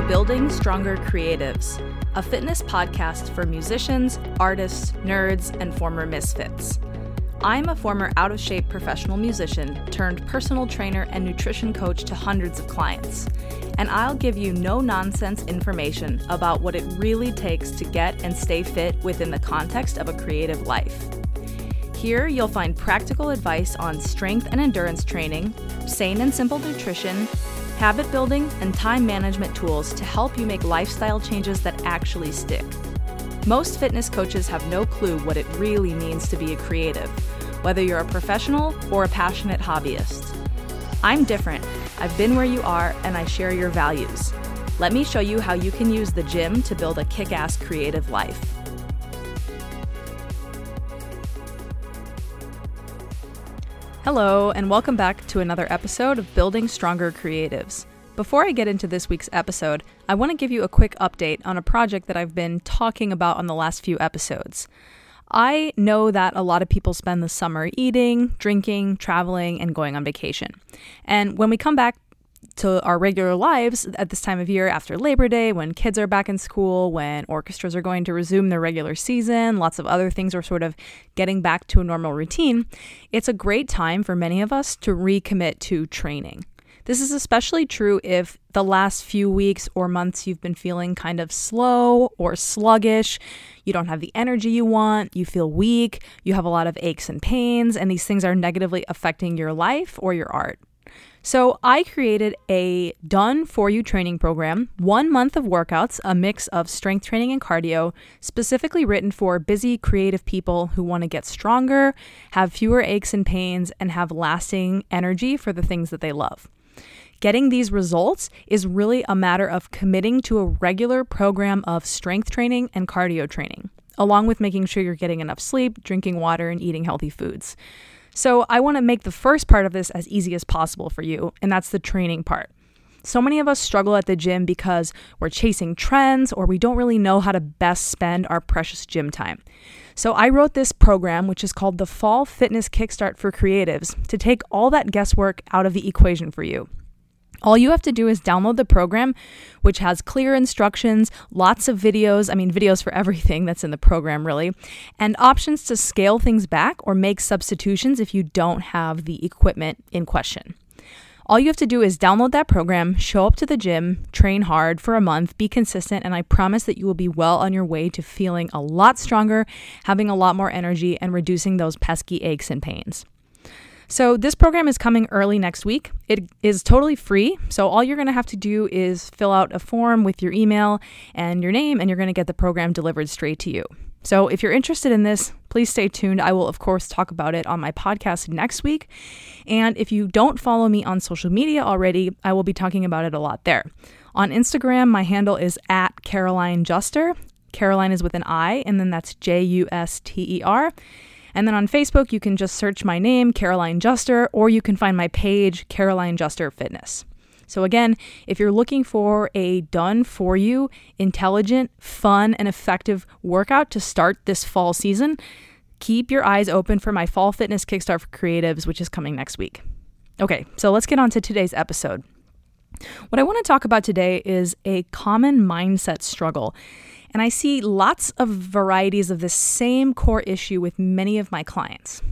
to Building Stronger Creatives, a fitness podcast for musicians, artists, nerds, and former misfits. I'm a former out of shape professional musician turned personal trainer and nutrition coach to hundreds of clients, and I'll give you no nonsense information about what it really takes to get and stay fit within the context of a creative life. Here, you'll find practical advice on strength and endurance training, sane and simple nutrition, habit building, and time management tools to help you make lifestyle changes that actually stick. Most fitness coaches have no clue what it really means to be a creative, whether you're a professional or a passionate hobbyist. I'm different. I've been where you are, and I share your values. Let me show you how you can use the gym to build a kick ass creative life. Hello, and welcome back to another episode of Building Stronger Creatives. Before I get into this week's episode, I want to give you a quick update on a project that I've been talking about on the last few episodes. I know that a lot of people spend the summer eating, drinking, traveling, and going on vacation. And when we come back to our regular lives at this time of year after Labor Day, when kids are back in school, when orchestras are going to resume their regular season, lots of other things are sort of getting back to a normal routine, it's a great time for many of us to recommit to training. This is especially true if the last few weeks or months you've been feeling kind of slow or sluggish. You don't have the energy you want, you feel weak, you have a lot of aches and pains, and these things are negatively affecting your life or your art. So, I created a done for you training program, one month of workouts, a mix of strength training and cardio, specifically written for busy, creative people who want to get stronger, have fewer aches and pains, and have lasting energy for the things that they love. Getting these results is really a matter of committing to a regular program of strength training and cardio training, along with making sure you're getting enough sleep, drinking water, and eating healthy foods. So, I want to make the first part of this as easy as possible for you, and that's the training part. So many of us struggle at the gym because we're chasing trends or we don't really know how to best spend our precious gym time. So I wrote this program, which is called the Fall Fitness Kickstart for Creatives, to take all that guesswork out of the equation for you. All you have to do is download the program, which has clear instructions, lots of videos, I mean, videos for everything that's in the program, really, and options to scale things back or make substitutions if you don't have the equipment in question. All you have to do is download that program, show up to the gym, train hard for a month, be consistent, and I promise that you will be well on your way to feeling a lot stronger, having a lot more energy, and reducing those pesky aches and pains. So, this program is coming early next week. It is totally free. So, all you're going to have to do is fill out a form with your email and your name, and you're going to get the program delivered straight to you. So, if you're interested in this, please stay tuned. I will, of course, talk about it on my podcast next week. And if you don't follow me on social media already, I will be talking about it a lot there. On Instagram, my handle is at Caroline Juster. Caroline is with an I, and then that's J U S T E R. And then on Facebook, you can just search my name, Caroline Juster, or you can find my page, Caroline Juster Fitness. So, again, if you're looking for a done for you, intelligent, fun, and effective workout to start this fall season, keep your eyes open for my Fall Fitness Kickstart for Creatives, which is coming next week. Okay, so let's get on to today's episode. What I want to talk about today is a common mindset struggle and I see lots of varieties of the same core issue with many of my clients.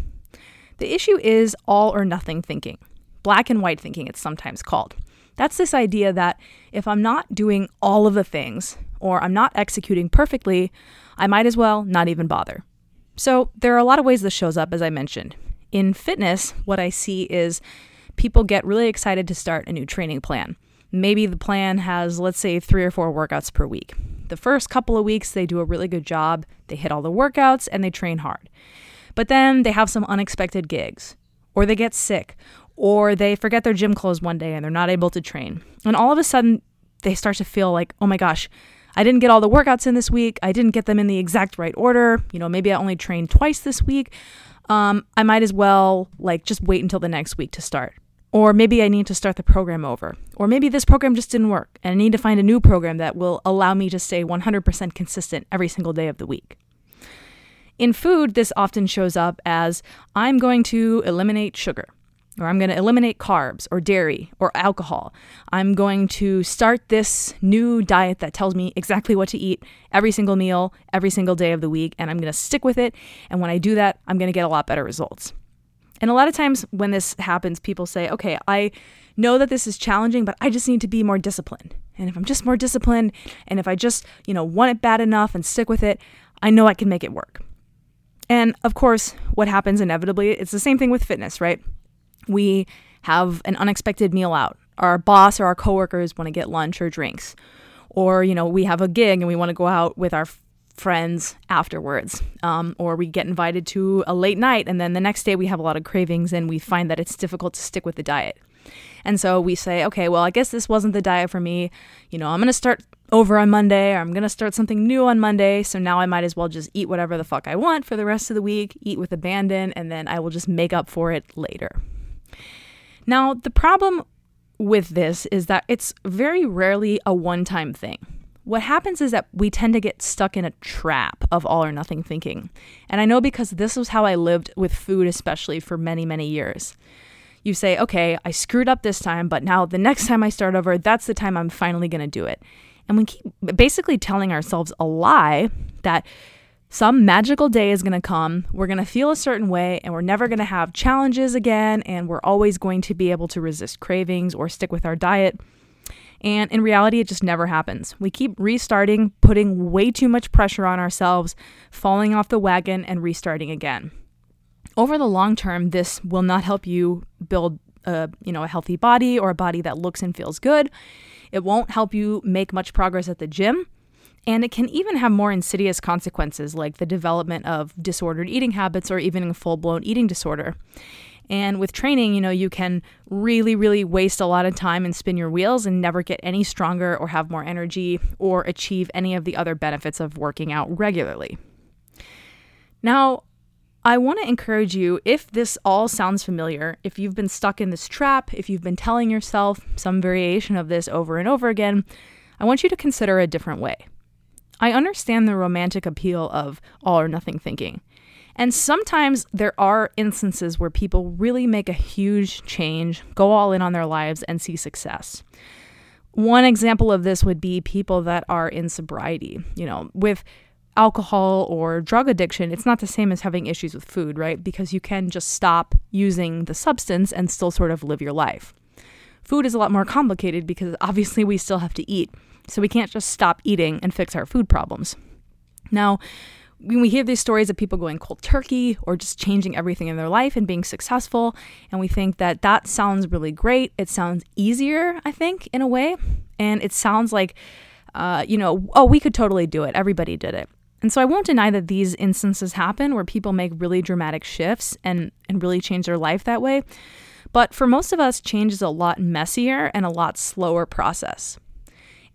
The issue is all or nothing thinking, black and white thinking, it's sometimes called. That's this idea that if I'm not doing all of the things or I'm not executing perfectly, I might as well not even bother. So, there are a lot of ways this shows up, as I mentioned. In fitness, what I see is people get really excited to start a new training plan. Maybe the plan has, let's say, three or four workouts per week. The first couple of weeks, they do a really good job. They hit all the workouts and they train hard. But then they have some unexpected gigs, or they get sick, or they forget their gym clothes one day and they're not able to train. And all of a sudden, they start to feel like, oh my gosh, I didn't get all the workouts in this week. I didn't get them in the exact right order. You know, maybe I only trained twice this week. Um, I might as well like just wait until the next week to start. Or maybe I need to start the program over. Or maybe this program just didn't work and I need to find a new program that will allow me to stay 100% consistent every single day of the week. In food, this often shows up as I'm going to eliminate sugar. or I'm going to eliminate carbs or dairy or alcohol. I'm going to start this new diet that tells me exactly what to eat every single meal, every single day of the week, and I'm going to stick with it. And when I do that, I'm going to get a lot better results. And a lot of times when this happens, people say, okay, I know that this is challenging, but I just need to be more disciplined. And if I'm just more disciplined and if I just, you know, want it bad enough and stick with it, I know I can make it work. And of course, what happens inevitably, it's the same thing with fitness, right? We have an unexpected meal out. Our boss or our coworkers want to get lunch or drinks. Or, you know, we have a gig and we want to go out with our friends afterwards. Um, or we get invited to a late night and then the next day we have a lot of cravings and we find that it's difficult to stick with the diet. And so we say, okay, well, I guess this wasn't the diet for me. You know, I'm going to start over on Monday or I'm going to start something new on Monday. So now I might as well just eat whatever the fuck I want for the rest of the week, eat with abandon, and then I will just make up for it later. Now, the problem with this is that it's very rarely a one time thing. What happens is that we tend to get stuck in a trap of all or nothing thinking. And I know because this was how I lived with food, especially for many, many years you say, okay, I screwed up this time, but now the next time I start over, that's the time I'm finally going to do it. And we keep basically telling ourselves a lie that some magical day is going to come, we're going to feel a certain way, and we're never going to have challenges again, and we're always going to be able to resist cravings or stick with our diet. And in reality, it just never happens. We keep restarting, putting way too much pressure on ourselves, falling off the wagon, and restarting again over the long term, this will not help you build a you know a healthy body or a body that looks and feels good. It won't help you make much progress at the gym. And it can even have more insidious consequences, like the development of disordered eating habits or even a full blown eating disorder. And with training, you know, you can really, really waste a lot of time and spin your wheels and never get any stronger or have more energy or achieve any of the other benefits of working out regularly. Now, I want to encourage you if this all sounds familiar, if you've been stuck in this trap, if you've been telling yourself some variation of this over and over again, I want you to consider a different way. I understand the romantic appeal of all or nothing thinking. And sometimes there are instances where people really make a huge change, go all in on their lives, and see success. One example of this would be people that are in sobriety. You know, with alcohol or drug addiction, it's not the same as having issues with food, right? Because you can just stop using the substance and still sort of live your life. Food is a lot more complicated because obviously we still have to eat. So we can't just stop eating and fix our food problems. Now, when we hear these stories of people going cold turkey or just changing everything in their life and being successful, and we think that that sounds really great. It sounds easier, I think, in a way. And it sounds like, uh, you know, oh, we could totally do it. Everybody did it. And so I won't deny that these instances happen where people make really dramatic shifts and, and really change their life that way. But for most of us, change is a lot messier and a lot slower process.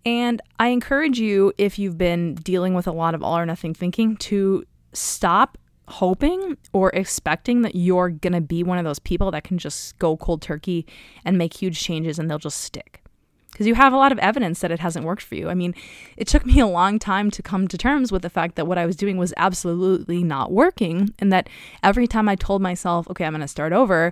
And I encourage you, if you've been dealing with a lot of all or nothing thinking, to stop hoping or expecting that you're going to be one of those people that can just go cold turkey and make huge changes and they'll just stick because you have a lot of evidence that it hasn't worked for you. I mean, it took me a long time to come to terms with the fact that what I was doing was absolutely not working, and that every time I told myself, okay, I'm going to start over,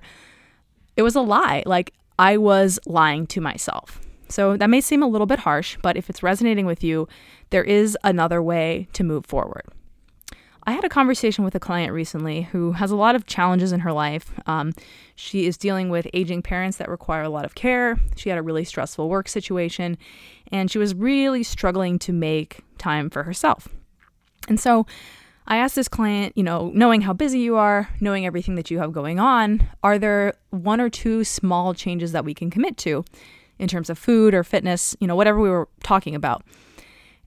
it was a lie. Like I was lying to myself. So that may seem a little bit harsh, but if it's resonating with you, there is another way to move forward. I had a conversation with a client recently who has a lot of challenges in her life. Um, she is dealing with aging parents that require a lot of care. She had a really stressful work situation, and she was really struggling to make time for herself. And so I asked this client, you know, knowing how busy you are, knowing everything that you have going on, are there one or two small changes that we can commit to in terms of food or fitness, you know, whatever we were talking about?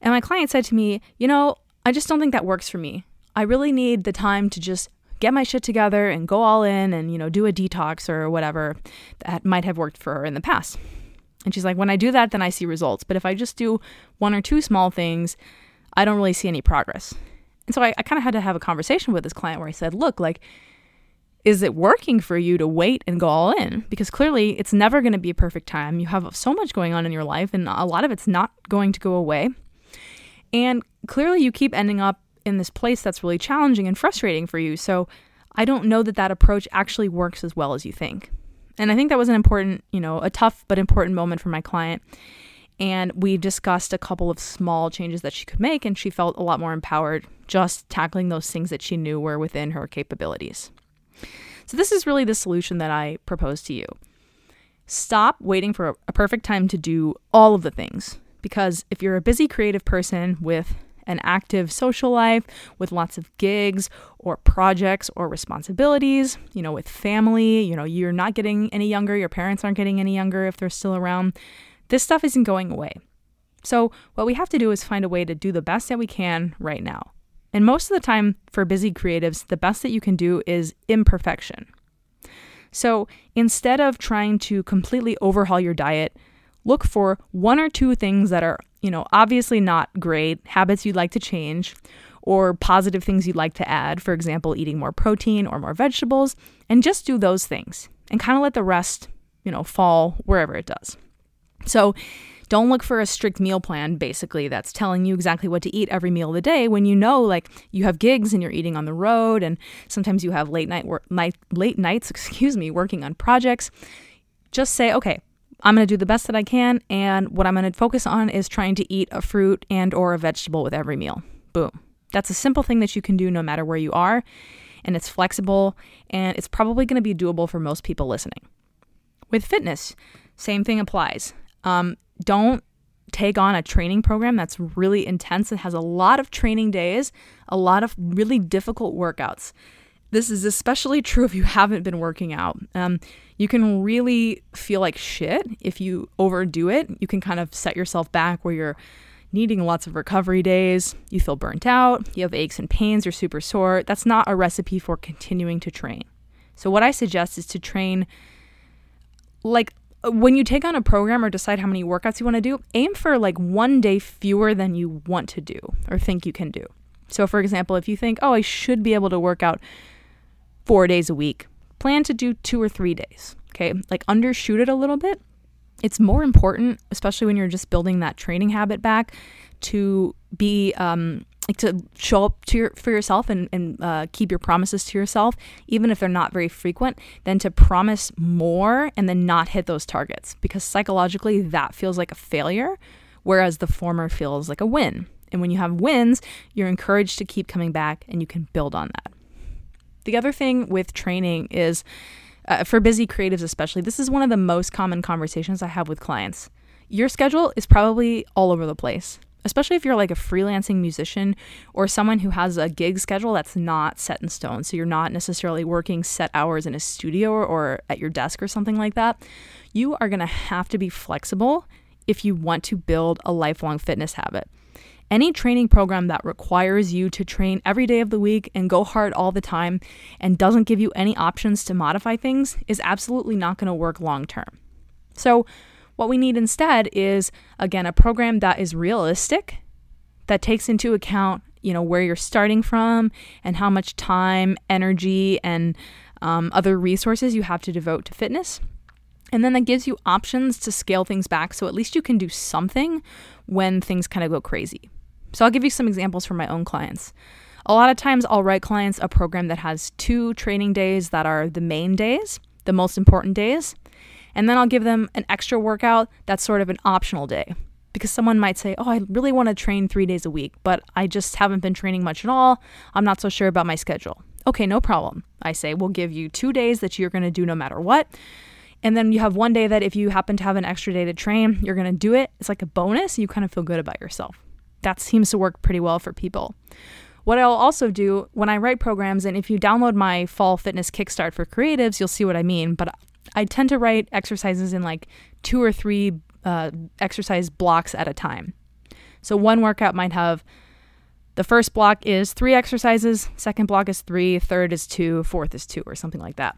And my client said to me, you know, I just don't think that works for me. I really need the time to just get my shit together and go all in and, you know, do a detox or whatever that might have worked for her in the past. And she's like, when I do that, then I see results. But if I just do one or two small things, I don't really see any progress. And so I, I kind of had to have a conversation with this client where I said, look, like, is it working for you to wait and go all in? Because clearly it's never going to be a perfect time. You have so much going on in your life, and a lot of it's not going to go away. And clearly you keep ending up in this place that's really challenging and frustrating for you. So I don't know that that approach actually works as well as you think. And I think that was an important, you know, a tough but important moment for my client. And we discussed a couple of small changes that she could make, and she felt a lot more empowered just tackling those things that she knew were within her capabilities. So, this is really the solution that I propose to you. Stop waiting for a perfect time to do all of the things. Because if you're a busy creative person with an active social life, with lots of gigs or projects or responsibilities, you know, with family, you know, you're not getting any younger, your parents aren't getting any younger if they're still around, this stuff isn't going away. So, what we have to do is find a way to do the best that we can right now. And most of the time, for busy creatives, the best that you can do is imperfection. So instead of trying to completely overhaul your diet, look for one or two things that are, you know, obviously not great, habits you'd like to change, or positive things you'd like to add, for example, eating more protein or more vegetables, and just do those things and kind of let the rest, you know, fall wherever it does. So don't look for a strict meal plan, basically, that's telling you exactly what to eat every meal of the day when you know, like, you have gigs and you're eating on the road, and sometimes you have late night work, night, late nights, excuse me, working on projects. Just say, okay, I'm going to do the best that I can, and what I'm going to focus on is trying to eat a fruit and or a vegetable with every meal. Boom. That's a simple thing that you can do no matter where you are, and it's flexible, and it's probably going to be doable for most people listening. With fitness, same thing applies. Um, don't take on a training program that's really intense and has a lot of training days, a lot of really difficult workouts. This is especially true if you haven't been working out. Um, you can really feel like shit if you overdo it. You can kind of set yourself back where you're needing lots of recovery days. You feel burnt out. You have aches and pains. You're super sore. That's not a recipe for continuing to train. So, what I suggest is to train like when you take on a program or decide how many workouts you want to do, aim for like one day fewer than you want to do or think you can do. So, for example, if you think, oh, I should be able to work out four days a week, plan to do two or three days. Okay. Like undershoot it a little bit. It's more important, especially when you're just building that training habit back, to be um, like to show up to your, for yourself and, and uh, keep your promises to yourself, even if they're not very frequent, than to promise more and then not hit those targets. Because psychologically, that feels like a failure, whereas the former feels like a win. And when you have wins, you're encouraged to keep coming back and you can build on that. The other thing with training is uh, for busy creatives, especially, this is one of the most common conversations I have with clients. Your schedule is probably all over the place especially if you're like a freelancing musician or someone who has a gig schedule that's not set in stone. So you're not necessarily working set hours in a studio or, at your desk or something like that. You are going to have to be flexible if you want to build a lifelong fitness habit. Any training program that requires you to train every day of the week and go hard all the time and doesn't give you any options to modify things is absolutely not going to work long term. So, what we need instead is, again, a program that is realistic, that takes into account, you know, where you're starting from and how much time, energy, and um, other resources you have to devote to fitness. And then that gives you options to scale things back so at least you can do something when things kind of go crazy. So I'll give you some examples from my own clients. A lot of times I'll write clients a program that has two training days that are the main days, the most important days, and then I'll give them an extra workout that's sort of an optional day. Because someone might say, Oh, I really want to train three days a week, but I just haven't been training much at all. I'm not so sure about my schedule. Okay, no problem. I say, We'll give you two days that you're going to do no matter what. And then you have one day that if you happen to have an extra day to train, you're going to do it. It's like a bonus. You kind of feel good about yourself. That seems to work pretty well for people. What I'll also do when I write programs, and if you download my fall fitness kickstart for creatives, you'll see what I mean. But I tend to write exercises in like two or three uh, exercise blocks at a time. So one workout might have the first block is three exercises, second block is three, third is two, fourth is two, or something like that.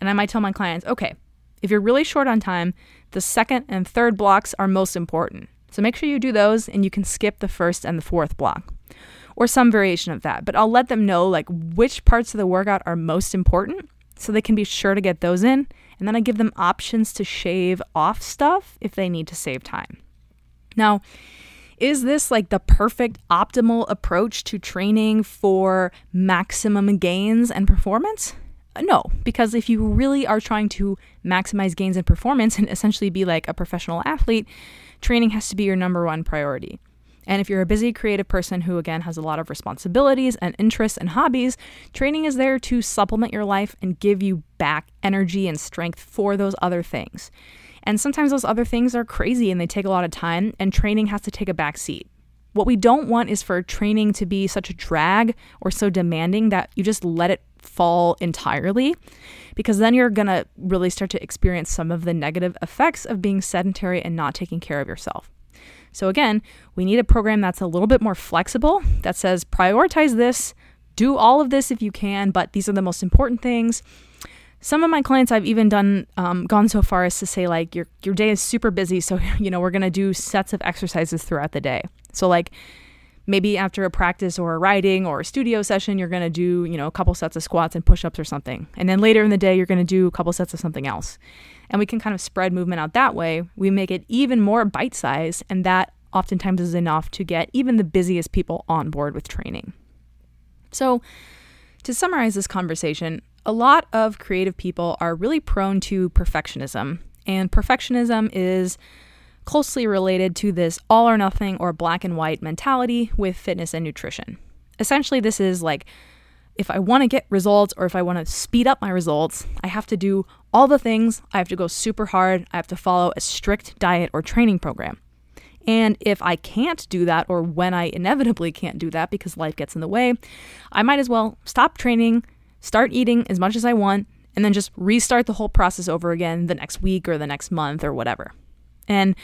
And I might tell my clients, okay, if you're really short on time, the second and third blocks are most important. So make sure you do those and you can skip the first and the fourth block or some variation of that. But I'll let them know like which parts of the workout are most important so they can be sure to get those in and then I give them options to shave off stuff if they need to save time. Now, is this like the perfect optimal approach to training for maximum gains and performance? Uh, no, because if you really are trying to maximize gains and performance and essentially be like a professional athlete, training has to be your number one priority. And if you're a busy creative person who, again, has a lot of responsibilities and interests and hobbies, training is there to supplement your life and give you back energy and strength for those other things. And sometimes those other things are crazy and they take a lot of time, and training has to take a back seat. What we don't want is for training to be such a drag or so demanding that you just let it fall entirely, because then you're to really start to experience some of the negative effects of being sedentary and not taking care of yourself. So, again, we need a program that's a little bit more flexible that says prioritize this, do all of this if you can, but these are the most important things. Some of my clients, I've even done um, gone so far as to say like your your day is super busy, so you know we're gonna do sets of exercises throughout the day. So like maybe after a practice or a writing or a studio session, you're gonna do you know a couple sets of squats and push ups or something, and then later in the day you're gonna do a couple sets of something else. And we can kind of spread movement out that way, we make it even more bite sized, and that oftentimes is enough to get even the busiest people on board with training. So, to summarize this conversation, a lot of creative people are really prone to perfectionism, and perfectionism is closely related to this all or nothing or black and white mentality with fitness and nutrition. Essentially, this is like if I want to get results or if I want to speed up my results, I have to do all the things. I have to go super hard. I have to follow a strict diet or training program. And if I can't do that, or when I inevitably can't do that because life gets in the way, I might as well stop training, start eating as much as I want, and then just restart the whole process over again the next week or the next month or whatever. And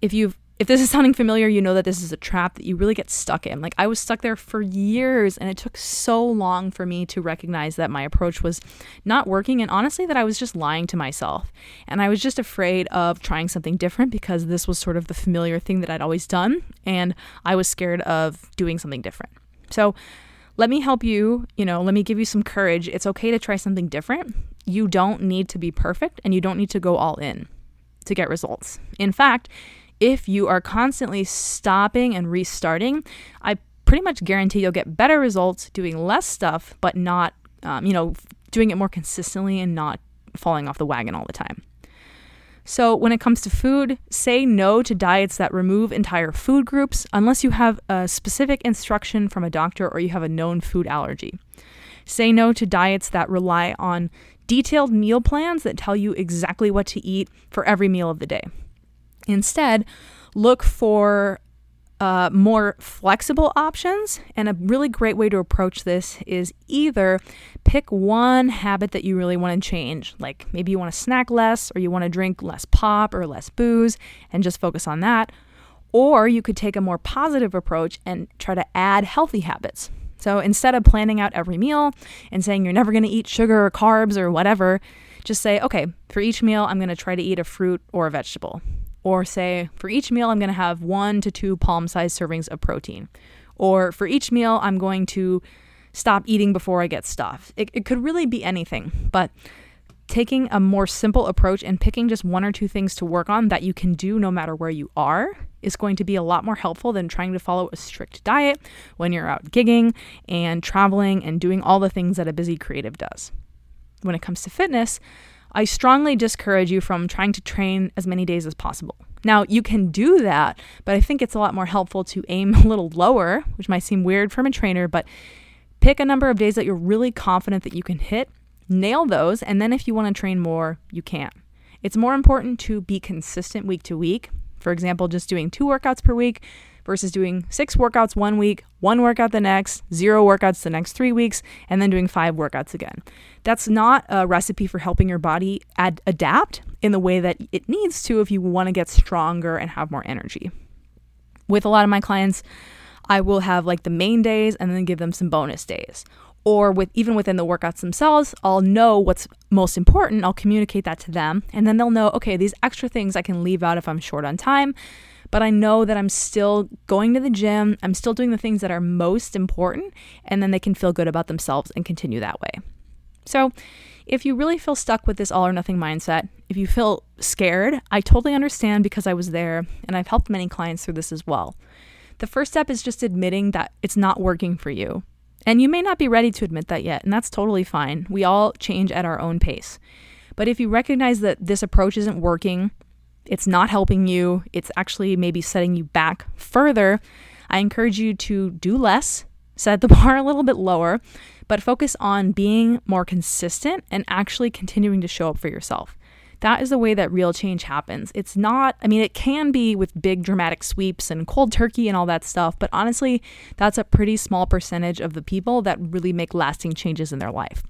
if you've if this is sounding familiar, you know that this is a trap that you really get stuck in. Like I was stuck there for years and it took so long for me to recognize that my approach was not working and honestly that I was just lying to myself. And I was just afraid of trying something different because this was sort of the familiar thing that I'd always done and I was scared of doing something different. So, let me help you, you know, let me give you some courage. It's okay to try something different. You don't need to be perfect and you don't need to go all in to get results. In fact, if you are constantly stopping and restarting, I pretty much guarantee you'll get better results doing less stuff, but not, um, you know, doing it more consistently and not falling off the wagon all the time. So, when it comes to food, say no to diets that remove entire food groups unless you have a specific instruction from a doctor or you have a known food allergy. Say no to diets that rely on detailed meal plans that tell you exactly what to eat for every meal of the day. Instead, look for uh, more flexible options. And a really great way to approach this is either pick one habit that you really want to change. Like maybe you want to snack less, or you want to drink less pop or less booze, and just focus on that. Or you could take a more positive approach and try to add healthy habits. So instead of planning out every meal and saying you're never going to eat sugar or carbs or whatever, just say, okay, for each meal, I'm going to try to eat a fruit or a vegetable. Or say, for each meal, I'm going to have one to two palm sized servings of protein. Or for each meal, I'm going to stop eating before I get stuffed. It, it could really be anything, but taking a more simple approach and picking just one or two things to work on that you can do no matter where you are is going to be a lot more helpful than trying to follow a strict diet when you're out gigging and traveling and doing all the things that a busy creative does. When it comes to fitness, I strongly discourage you from trying to train as many days as possible. Now, you can do that, but I think it's a lot more helpful to aim a little lower, which might seem weird from a trainer, but pick a number of days that you're really confident that you can hit, nail those, and then if you want to train more, you can. It's more important to be consistent week to week. For example, just doing two workouts per week versus doing six workouts one week, one workout the next, zero workouts the next three weeks, and then doing five workouts again. That's not a recipe for helping your body ad- adapt in the way that it needs to if you want to get stronger and have more energy. With a lot of my clients, I will have like the main days and then give them some bonus days. Or with even within the workouts themselves, I'll know what's most important. I'll communicate that to them, and then they'll know, okay, these extra things I can leave out if I'm short on time but I know that I'm still going to the gym, I'm still doing the things that are most important, and then they can feel good about themselves and continue that way. So, if you really feel stuck with this all or nothing mindset, if you feel scared, I totally understand because I was there and I've helped many clients through this as well. The first step is just admitting that it's not working for you. And you may not be ready to admit that yet, and that's totally fine. We all change at our own pace. But if you recognize that this approach isn't working, it's not helping you, it's actually maybe setting you back further, I encourage you to do less, set the bar a little bit lower, but focus on being more consistent and actually continuing to show up for yourself. That is the way that real change happens. It's not, I mean, it can be with big dramatic sweeps and cold turkey and all that stuff, but honestly, that's a pretty small percentage of the people that really make lasting changes in their life.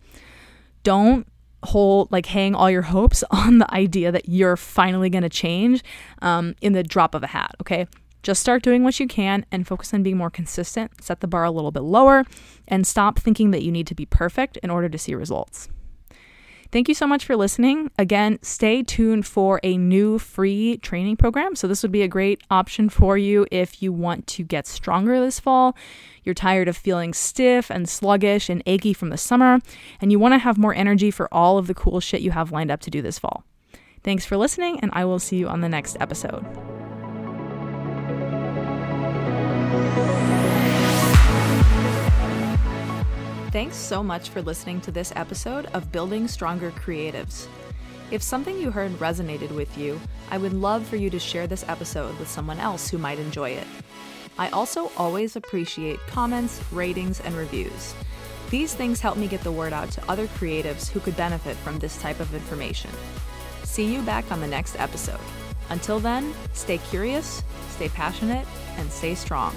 Don't hold like hang all your hopes on the idea that you're finally going to change um, in the drop of a hat okay just start doing what you can and focus on being more consistent set the bar a little bit lower and stop thinking that you need to be perfect in order to see results Thank you so much for listening. Again, stay tuned for a new free training program. So, this would be a great option for you if you want to get stronger this fall. You're tired of feeling stiff and sluggish and achy from the summer, and you want to have more energy for all of the cool shit you have lined up to do this fall. Thanks for listening, and I will see you on the next episode. Thanks so much for listening to this episode of Building Stronger Creatives. If something you heard resonated with you, I would love for you to share this episode with someone else who might enjoy it. I also always appreciate comments, ratings, and reviews. These things help me get the word out to other creatives who could benefit from this type of information. See you back on the next episode. Until then, stay curious, stay passionate, and stay strong.